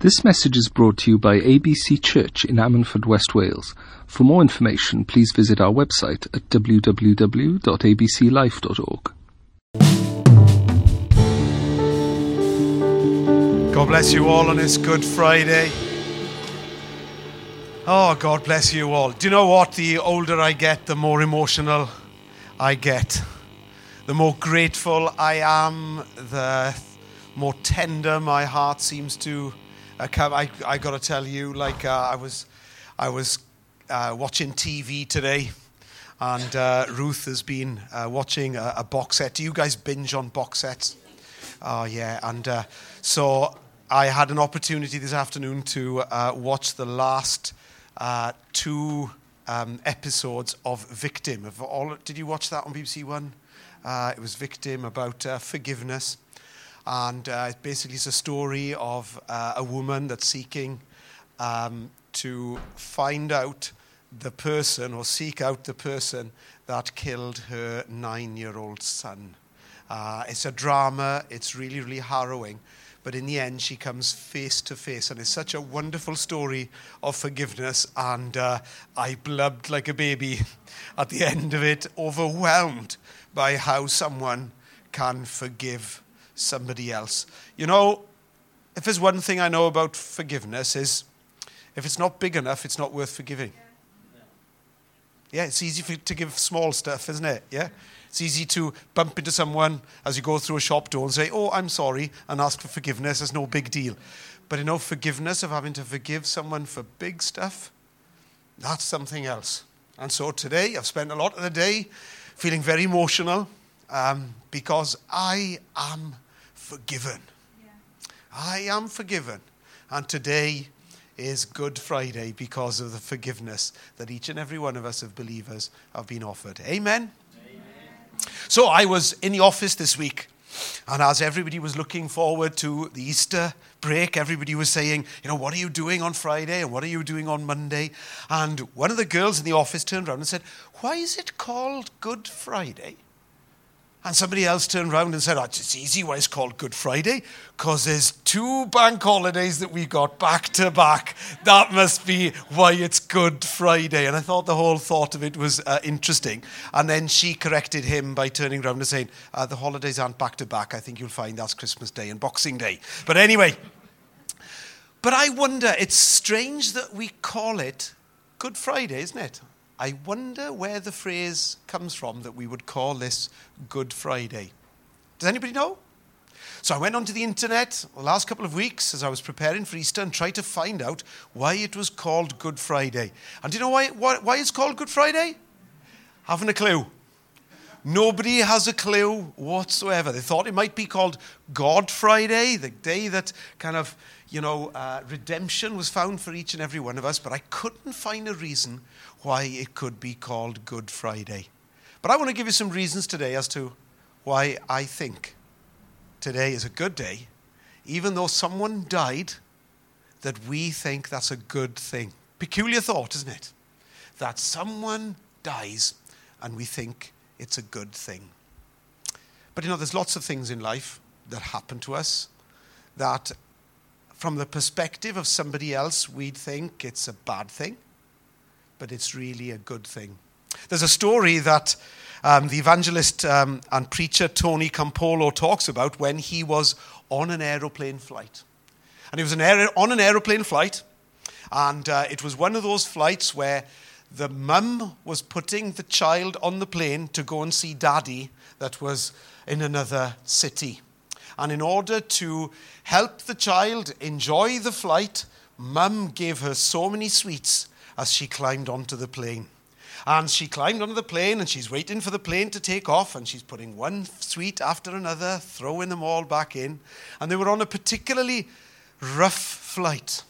This message is brought to you by ABC Church in Ammanford, West Wales. For more information, please visit our website at www.abclife.org. God bless you all on this Good Friday. Oh, God bless you all. Do you know what? The older I get, the more emotional I get. The more grateful I am, the more tender my heart seems to uh, come. I, I got to tell you, like, uh, I was, I was uh, watching TV today, and uh, Ruth has been uh, watching a, a, box set. Do you guys binge on box sets? Oh, yeah. And uh, so I had an opportunity this afternoon to watch the last two um, episodes of Victim. Of all, did you watch that on BBC One? it was Victim about forgiveness. And uh, basically, it's a story of uh, a woman that's seeking um, to find out the person or seek out the person that killed her nine year old son. Uh, it's a drama, it's really, really harrowing. But in the end, she comes face to face, and it's such a wonderful story of forgiveness. And uh, I blubbed like a baby at the end of it, overwhelmed by how someone can forgive somebody else. You know, if there's one thing I know about forgiveness is if it's not big enough, it's not worth forgiving. Yeah, it's easy for, to give small stuff, isn't it? Yeah? It's easy to bump into someone as you go through a shop door and say, Oh, I'm sorry, and ask for forgiveness. It's no big deal. But you know, forgiveness of having to forgive someone for big stuff, that's something else. And so today, I've spent a lot of the day feeling very emotional um, because I am forgiven. Yeah. I am forgiven. And today is Good Friday because of the forgiveness that each and every one of us as believers have been offered. Amen? Amen. So I was in the office this week. And as everybody was looking forward to the Easter break, everybody was saying, you know, what are you doing on Friday and what are you doing on Monday? And one of the girls in the office turned around and said, Why is it called Good Friday? And somebody else turned around and said, oh, it's easy why it's called Good Friday, because there's two bank holidays that we got back to back. That must be why it's Good Friday. And I thought the whole thought of it was uh, interesting. And then she corrected him by turning around and saying, uh, the holidays aren't back to back. I think you'll find that's Christmas Day and Boxing Day. But anyway, but I wonder, it's strange that we call it Good Friday, isn't it? I wonder where the phrase comes from that we would call this Good Friday. Does anybody know? So I went onto the internet the last couple of weeks as I was preparing for Easter and tried to find out why it was called Good Friday. And do you know why, why, why it's called Good Friday? Haven't a clue. Nobody has a clue whatsoever. They thought it might be called God Friday, the day that kind of, you know, uh, redemption was found for each and every one of us, but I couldn't find a reason why it could be called Good Friday. But I want to give you some reasons today as to why I think today is a good day, even though someone died, that we think that's a good thing. Peculiar thought, isn't it? That someone dies and we think it's a good thing. But you know, there's lots of things in life that happen to us that, from the perspective of somebody else, we'd think it's a bad thing but it's really a good thing. There's a story that um, the evangelist um, and preacher Tony Campolo talks about when he was on an aeroplane flight. And he was an aer- on an aeroplane flight, and uh, it was one of those flights where the mum was putting the child on the plane to go and see daddy that was in another city. And in order to help the child enjoy the flight, mum gave her so many sweets as she climbed onto the plane. And she climbed onto the plane and she's waiting for the plane to take off and she's putting one sweet after another, throwing them all back in. And they were on a particularly rough flight.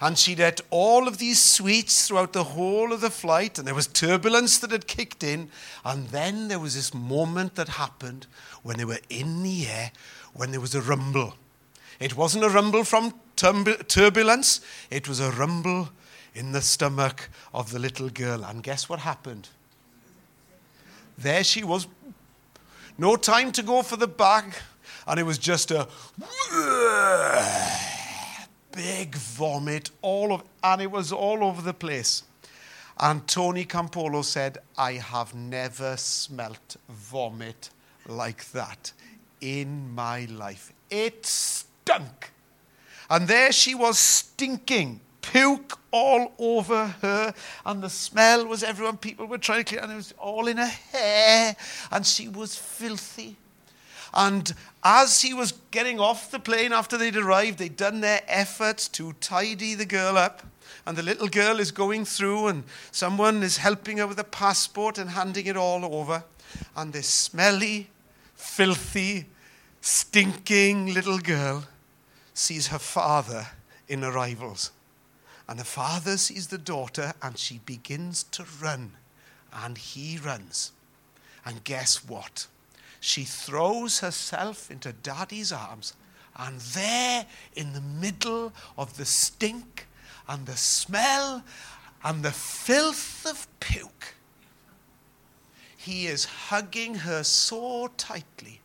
And she'd ate all of these sweets throughout the whole of the flight, and there was turbulence that had kicked in. And then there was this moment that happened when they were in the air, when there was a rumble. It wasn't a rumble from turbulence, it was a rumble in the stomach of the little girl. And guess what happened? There she was. No time to go for the bag. And it was just a. big vomit all of, and it was all over the place. And Tony Campolo said, I have never smelt vomit like that in my life. It stunk. And there she was stinking, puke all over her, and the smell was everyone. People were trying to clean, and it was all in her hair, and she was filthy. And as he was getting off the plane after they'd arrived, they'd done their efforts to tidy the girl up. And the little girl is going through, and someone is helping her with a passport and handing it all over. And this smelly, filthy, stinking little girl sees her father in arrivals. And the father sees the daughter, and she begins to run. And he runs. And guess what? she throws herself into daddy's arms. And there, in the middle of the stink and the smell and the filth of puke, he is hugging her so tightly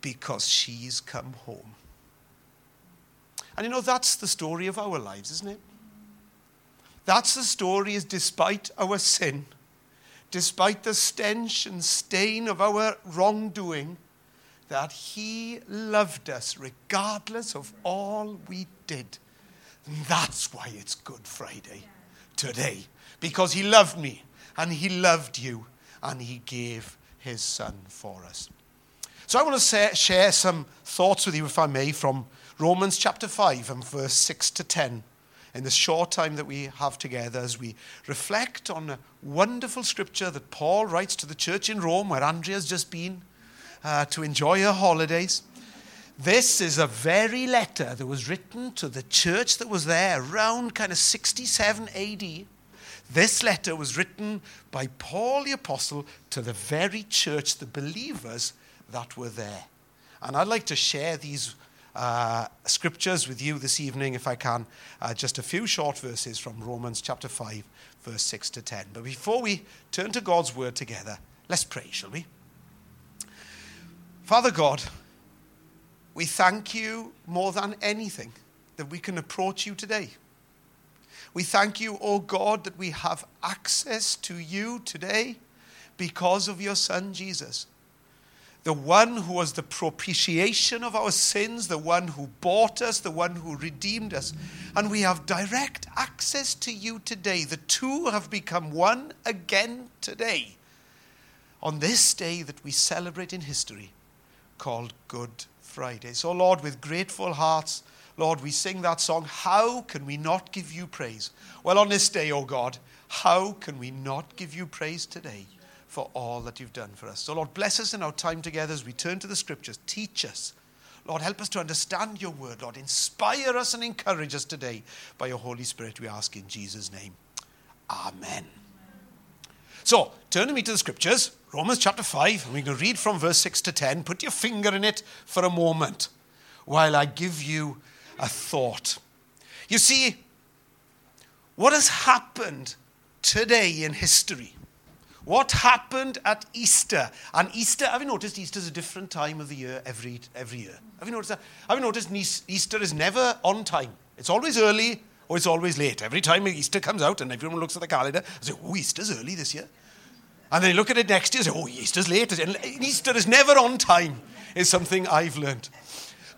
because she's come home. And you know, that's the story of our lives, isn't it? That's the story, is despite our sin despite the stench and stain of our wrongdoing, that He loved us regardless of all we did. And that's why it's Good Friday today, because He loved me and He loved you and He gave His Son for us. So I want to say, share some thoughts with you, if I may, from Romans chapter 5 and verse 6 to 10 in the short time that we have together as we reflect on a wonderful scripture that Paul writes to the church in Rome, where Andrea's just been uh, to enjoy her holidays. This is a very letter that was written to the church that was there around kind of 67 AD. This letter was written by Paul the Apostle to the very church, the believers that were there. And I'd like to share these uh, scriptures with you this evening, if I can. Uh, just a few short verses from Romans chapter 5, verse 6 to 10. But before we turn to God's word together, let's pray, shall we? Father God, we thank you more than anything that we can approach you today. We thank you, O oh God, that we have access to you today because of your Son Jesus the one who was the propitiation of our sins, the one who bought us, the one who redeemed us. And we have direct access to you today. The two have become one again today, on this day that we celebrate in history, called Good Friday. So, Lord, with grateful hearts, Lord, we sing that song, How Can We Not Give You Praise? Well, on this day, O oh God, how can we not give you praise today? For all that you've done for us. So, Lord, bless us in our time together as we turn to the scriptures. Teach us. Lord, help us to understand your word. Lord, inspire us and encourage us today by your Holy Spirit, we ask in Jesus' name. Amen. So, turn me to the scriptures, Romans chapter 5, and we can read from verse 6 to 10. Put your finger in it for a moment while I give you a thought. You see, what has happened today in history what happened at Easter? And Easter, have you noticed Easter is a different time of the year every, every year? Have you noticed that? Have you noticed Easter is never on time? It's always early or it's always late. Every time Easter comes out and everyone looks at the calendar and say, oh, Easter's early this year. And then you look at it next year and say, oh, Easter's late. And Easter is never on time, is something I've learned.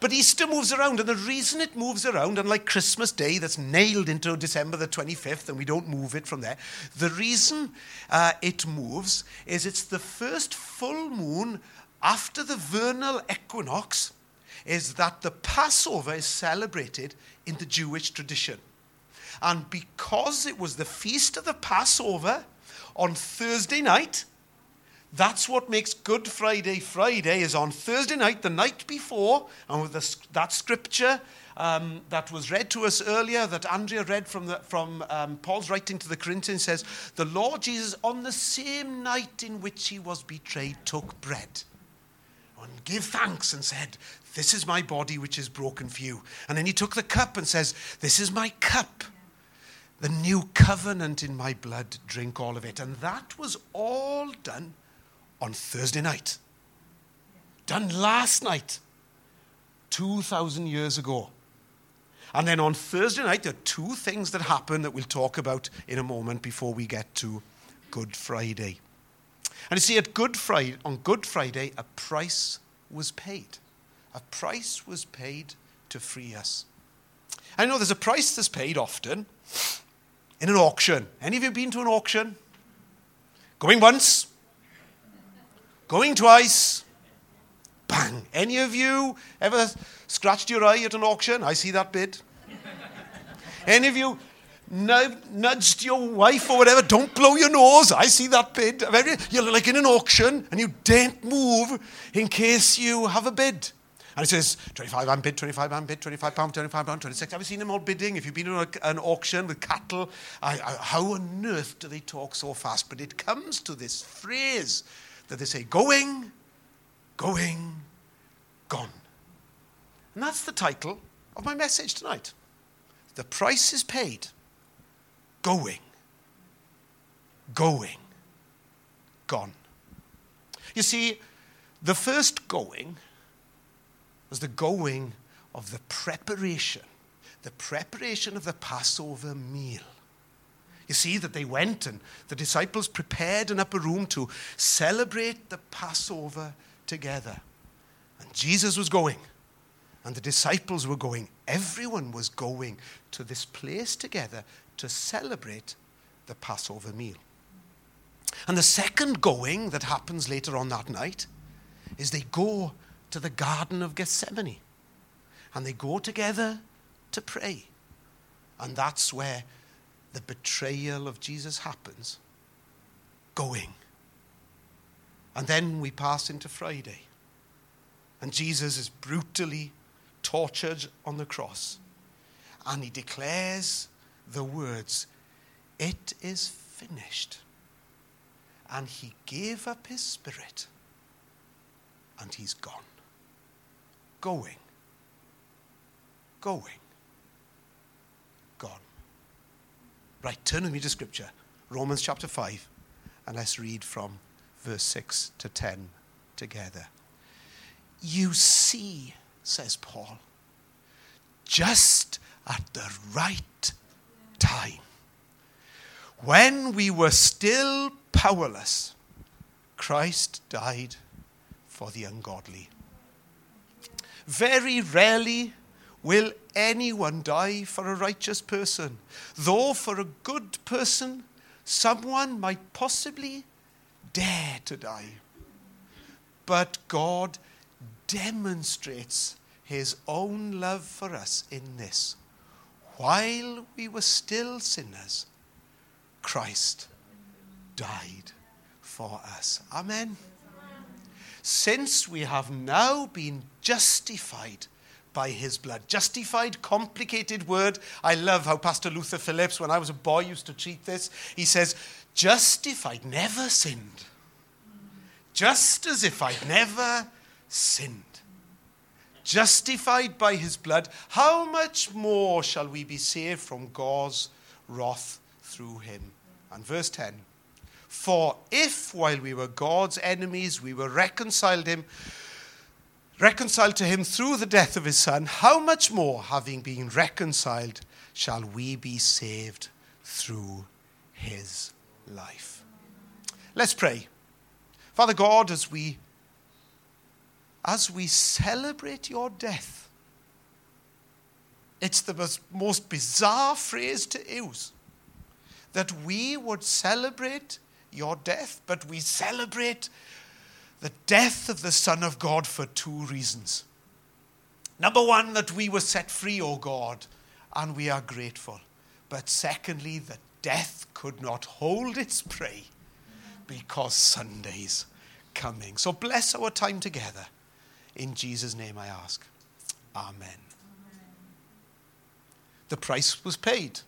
But Easter moves around, and the reason it moves around, unlike Christmas Day that's nailed into December the 25th and we don't move it from there, the reason uh, it moves is it's the first full moon after the vernal equinox, is that the Passover is celebrated in the Jewish tradition. And because it was the feast of the Passover on Thursday night, that's what makes Good Friday Friday is on Thursday night, the night before, and with the, that scripture um, that was read to us earlier, that Andrea read from, the, from um, Paul's writing to the Corinthians, says, The Lord Jesus, on the same night in which he was betrayed, took bread and gave thanks and said, This is my body which is broken for you. And then he took the cup and says, This is my cup the new covenant in my blood, drink all of it. And that was all done on Thursday night. Done last night, 2,000 years ago. And then on Thursday night, there are two things that happen that we'll talk about in a moment before we get to Good Friday. And you see, at Good Friday, on Good Friday, a price was paid. A price was paid to free us. I know there's a price that's paid often in an auction. Any of you been to an auction? Going once? Going twice? Bang. Any of you ever scratched your eye at an auction? I see that bid. Any of you nudged your wife or whatever, don't blow your nose. I see that bid. You're like in an auction and you daren't move in case you have a bid. And it says 25 pound bid, 25 pound bid, 25 pound, 25 pound, 26. Have you seen them all bidding? If you've been to an auction with cattle, I, I, how on earth do they talk so fast? But it comes to this phrase that they say, going, going, gone. And that's the title of my message tonight. The price is paid. Going, going, gone. You see, the first going was the going of the preparation, the preparation of the Passover meal. You see that they went and the disciples prepared an upper room to celebrate the Passover together. And Jesus was going, and the disciples were going. Everyone was going to this place together to celebrate the Passover meal. And the second going that happens later on that night is they go to the Garden of Gethsemane. And they go together to pray. And that's where the betrayal of Jesus happens. Going. And then we pass into Friday. And Jesus is brutally tortured on the cross. And he declares the words, It is finished. And he gave up his spirit. And he's gone going, going, gone. Right, turn with me to Scripture, Romans chapter 5, and let's read from verse 6 to 10 together. You see, says Paul, just at the right time, when we were still powerless, Christ died for the ungodly. Very rarely will anyone die for a righteous person, though for a good person, someone might possibly dare to die. But God demonstrates his own love for us in this. While we were still sinners, Christ died for us. Amen since we have now been justified by his blood. Justified, complicated word. I love how Pastor Luther Phillips, when I was a boy, used to treat this. He says, justified, never sinned. Just as if I'd never sinned. Justified by his blood, how much more shall we be saved from God's wrath through him? And verse 10 for if while we were God's enemies, we were reconciled him, reconciled to him through the death of his son, how much more, having been reconciled, shall we be saved through his life? Let's pray. Father God, as we as we celebrate your death, it's the most, most bizarre phrase to use that we would celebrate your death, but we celebrate the death of the Son of God for two reasons. Number one, that we were set free, O God, and we are grateful. But secondly, that death could not hold its prey because Sunday's coming. So bless our time together. In Jesus' name I ask. Amen. The price was paid.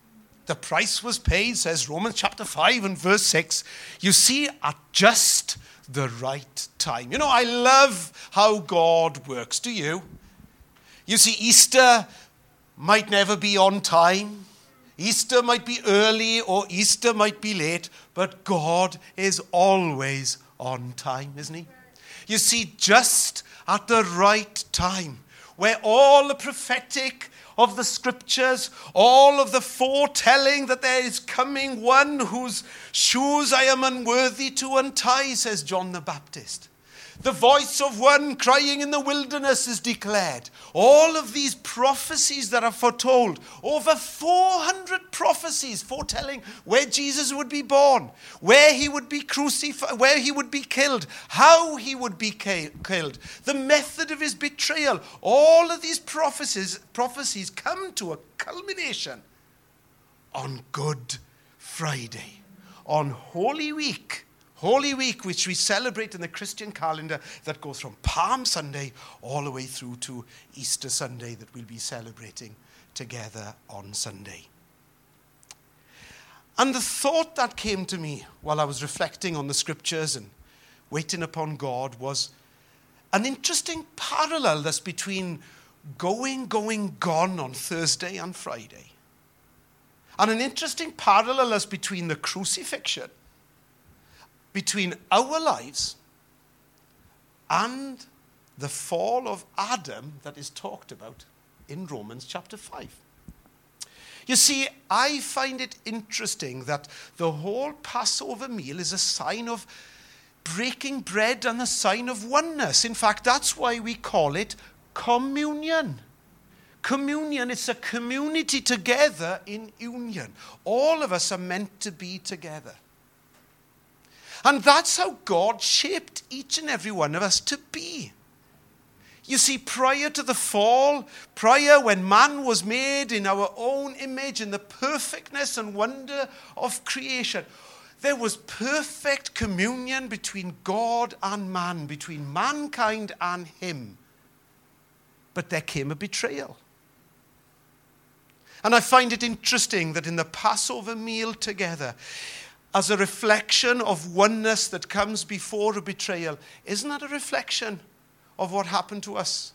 The price was paid, says Romans chapter 5 and verse 6. You see, at just the right time. You know, I love how God works. Do you? You see, Easter might never be on time. Easter might be early or Easter might be late, but God is always on time, isn't He? You see, just at the right time, where all the prophetic of the scriptures, all of the foretelling that there is coming one whose shoes I am unworthy to untie, says John the Baptist. The voice of one crying in the wilderness is declared. All of these prophecies that are foretold, over 400 prophecies foretelling where Jesus would be born, where he would be crucified, where he would be killed, how he would be killed, the method of his betrayal. All of these prophecies, prophecies come to a culmination on Good Friday, on Holy Week Holy Week, which we celebrate in the Christian calendar, that goes from Palm Sunday all the way through to Easter Sunday, that we'll be celebrating together on Sunday. And the thought that came to me while I was reflecting on the scriptures and waiting upon God was an interesting parallel that's between going, going, gone on Thursday and Friday. And an interesting parallel that's between the crucifixion between our lives and the fall of Adam that is talked about in Romans chapter 5. You see, I find it interesting that the whole Passover meal is a sign of breaking bread and a sign of oneness. In fact, that's why we call it communion. Communion, it's a community together in union. All of us are meant to be together. And that's how God shaped each and every one of us to be. You see, prior to the fall, prior when man was made in our own image, in the perfectness and wonder of creation, there was perfect communion between God and man, between mankind and Him. But there came a betrayal. And I find it interesting that in the Passover meal together, as a reflection of oneness that comes before a betrayal, isn't that a reflection of what happened to us?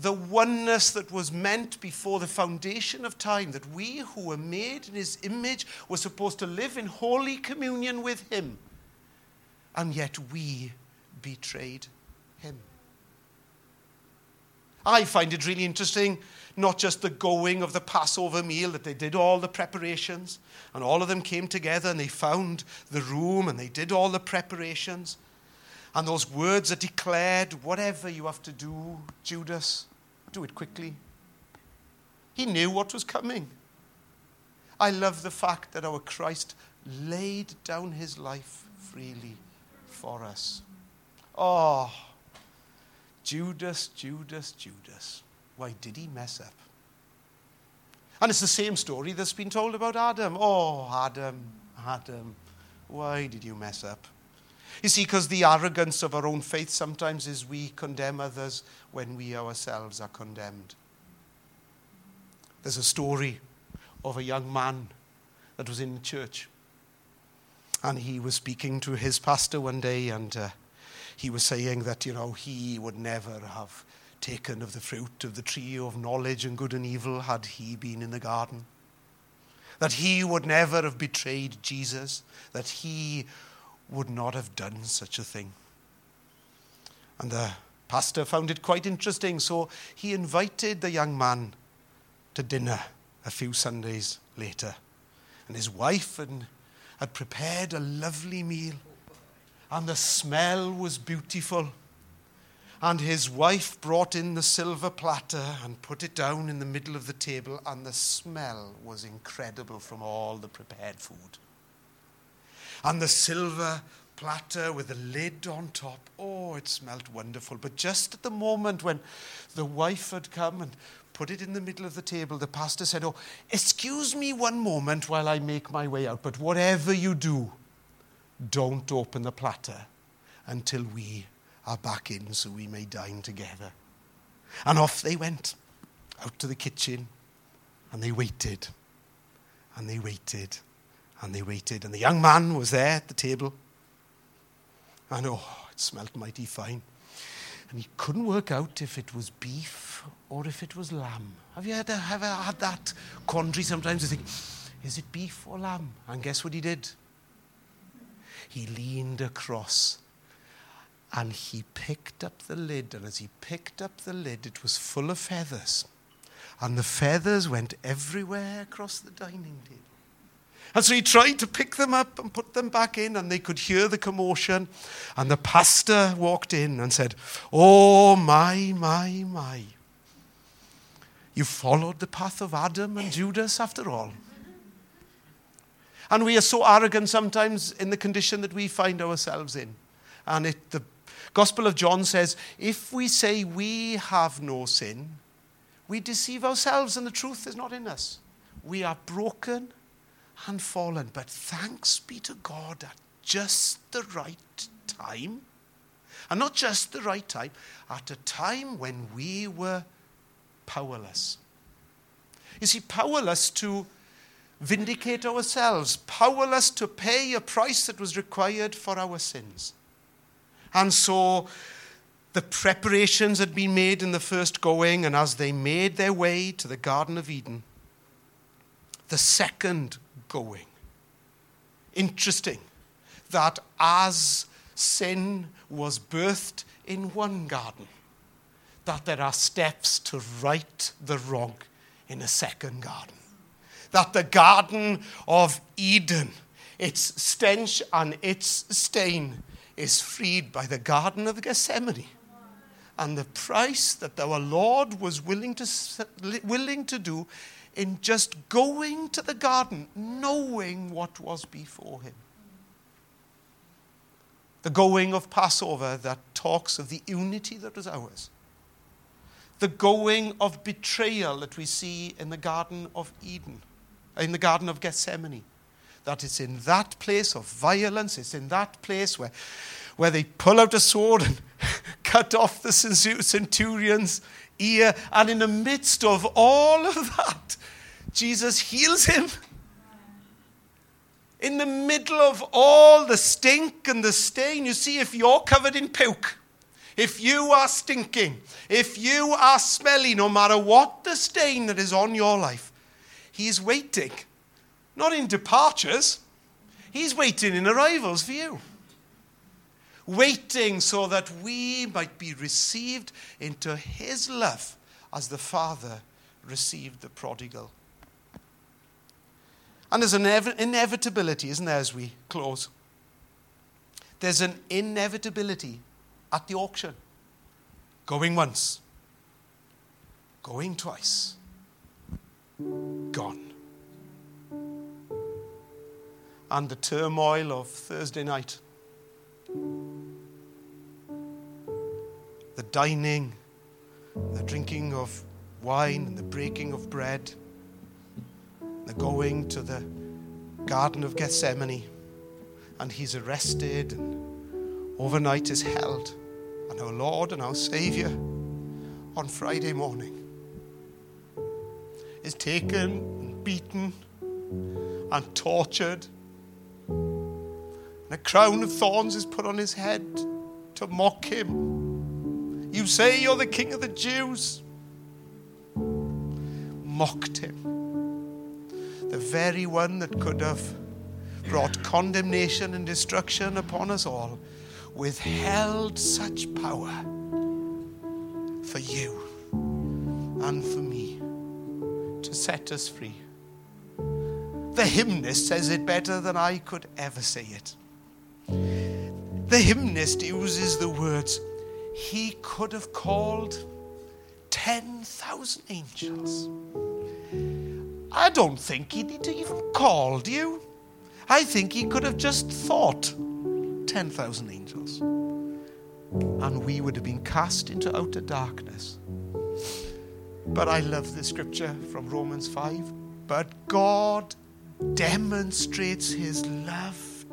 The oneness that was meant before the foundation of time, that we who were made in his image were supposed to live in holy communion with him, and yet we betrayed him. I find it really interesting not just the going of the Passover meal, that they did all the preparations, and all of them came together and they found the room and they did all the preparations. And those words are declared whatever you have to do, Judas, do it quickly. He knew what was coming. I love the fact that our Christ laid down his life freely for us. Oh, Judas, Judas, Judas. Why did he mess up? And it's the same story that's been told about Adam. Oh, Adam, Adam, why did you mess up? You see, because the arrogance of our own faith sometimes is we condemn others when we ourselves are condemned. There's a story of a young man that was in the church. And he was speaking to his pastor one day, and uh, he was saying that, you know, he would never have taken of the fruit of the tree of knowledge and good and evil had he been in the garden. That he would never have betrayed Jesus, that he would not have done such a thing. And the pastor found it quite interesting, so he invited the young man to dinner a few Sundays later. And his wife had, had prepared a lovely meal, and the smell was beautiful. And his wife brought in the silver platter and put it down in the middle of the table, and the smell was incredible from all the prepared food. And the silver platter with the lid on top, oh, it smelt wonderful. But just at the moment when the wife had come and put it in the middle of the table, the pastor said, Oh, excuse me one moment while I make my way out, but whatever you do, don't open the platter until we are back in so we may dine together. And off they went out to the kitchen and they waited and they waited and they waited. And the young man was there at the table. And oh, it smelt mighty fine. And he couldn't work out if it was beef or if it was lamb. Have you ever, ever had that quandary sometimes? You think, is it beef or lamb? And guess what he did? He leaned across and he picked up the lid, and as he picked up the lid, it was full of feathers. and the feathers went everywhere across the dining table. And so he tried to pick them up and put them back in, and they could hear the commotion. And the pastor walked in and said, Oh, my, my, my. You followed the path of Adam and Judas after all. And we are so arrogant sometimes in the condition that we find ourselves in. And it, the Gospel of John says, if we say we have no sin, we deceive ourselves and the truth is not in us. We are broken and fallen. But thanks be to God at just the right time, and not just the right time, at a time when we were powerless. You see, powerless to vindicate ourselves, powerless to pay a price that was required for our sins. And so the preparations had been made in the first going, and as they made their way to the Garden of Eden, the second going. Interesting that as sin was birthed in one garden, that there are steps to right the wrong in a second garden. That the Garden of Eden, its stench and its stain, is freed by the Garden of Gethsemane. And the price that our Lord was willing to, willing to do in just going to the garden, knowing what was before him. The going of Passover that talks of the unity that was ours. The going of betrayal that we see in the Garden of Eden, in the Garden of Gethsemane. That it's in that place of violence, it's in that place where, where they pull out a sword and cut off the centurion's ear. And in the midst of all of that, Jesus heals him. In the middle of all the stink and the stain, you see, if you're covered in puke, if you are stinking, if you are smelly, no matter what the stain that is on your life, He's waiting. Not in departures, He's waiting in arrivals for you. Waiting so that we might be received into His love as the Father received the prodigal. And there's an inevitability, isn't there, as we close? There's an inevitability at the auction. Going once, going twice, gone. And the turmoil of Thursday night, the dining, the drinking of wine, and the breaking of bread they're going to the Garden of Gethsemane, and he's arrested and overnight is held. And our Lord and our Savior on Friday morning is taken and beaten and tortured. A crown of thorns is put on his head to mock him. You say you're the king of the Jews. Mocked him the very one that could have brought condemnation and destruction upon us all, withheld such power for you and for me to set us free. The hymnist says it better than I could ever say it. The hymnist uses the words, He could have called 10,000 angels I don't think he need to even called you. I think he could have just thought 10,000 angels. And we would have been cast into outer darkness. But I love the scripture from Romans 5. But God demonstrates his love,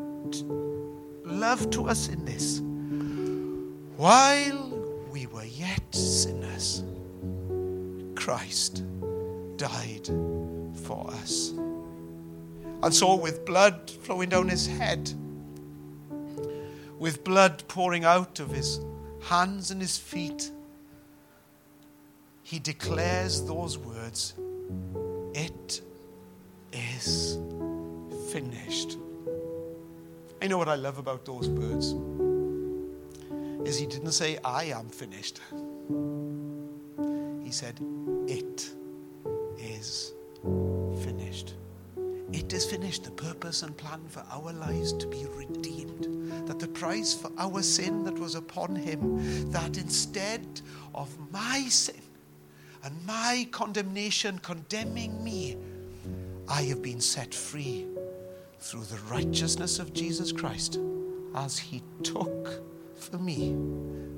love to us in this. While we were yet sinners, Christ died for us. And so, with blood flowing down his head, with blood pouring out of his hands and his feet, he declares those words It is finished. I know what I love about those words is he didn't say I am finished. He said it is finished. It is finished. The purpose and plan for our lives to be redeemed. That the price for our sin that was upon him, that instead of my sin and my condemnation condemning me, I have been set free through the righteousness of Jesus Christ as he took for me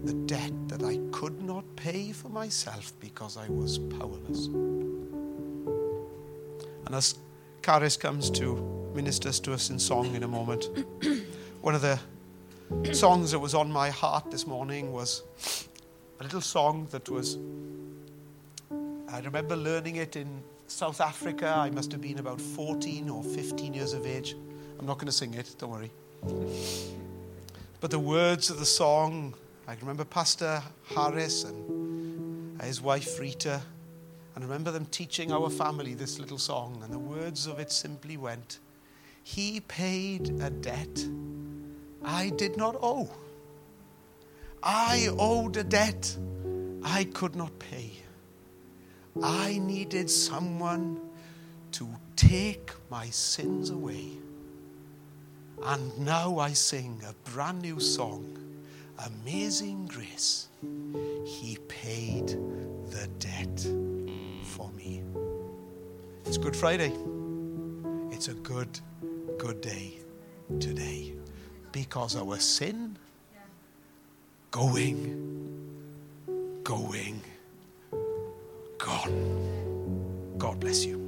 the debt that I could not pay for myself because I was powerless. And as Caris comes to minister to us in song in a moment, one of the songs that was on my heart this morning was a little song that was, I remember learning it in South Africa. I must have been about 14 or 15 years of age. I'm not going to sing it, don't worry. But the words of the song, I remember Pastor Harris and his wife Rita, and I remember them teaching our family this little song, and the words of it simply went He paid a debt I did not owe. I owed a debt I could not pay. I needed someone to take my sins away. And now I sing a brand new song Amazing Grace. He paid the debt for me. It's Good Friday. It's a good, good day today because our sin going, going, gone. God bless you.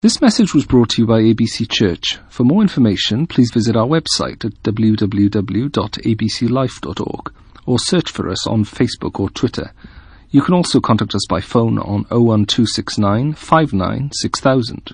This message was brought to you by ABC Church. For more information, please visit our website at www.abclife.org or search for us on Facebook or Twitter. You can also contact us by phone on 01269 59 6000.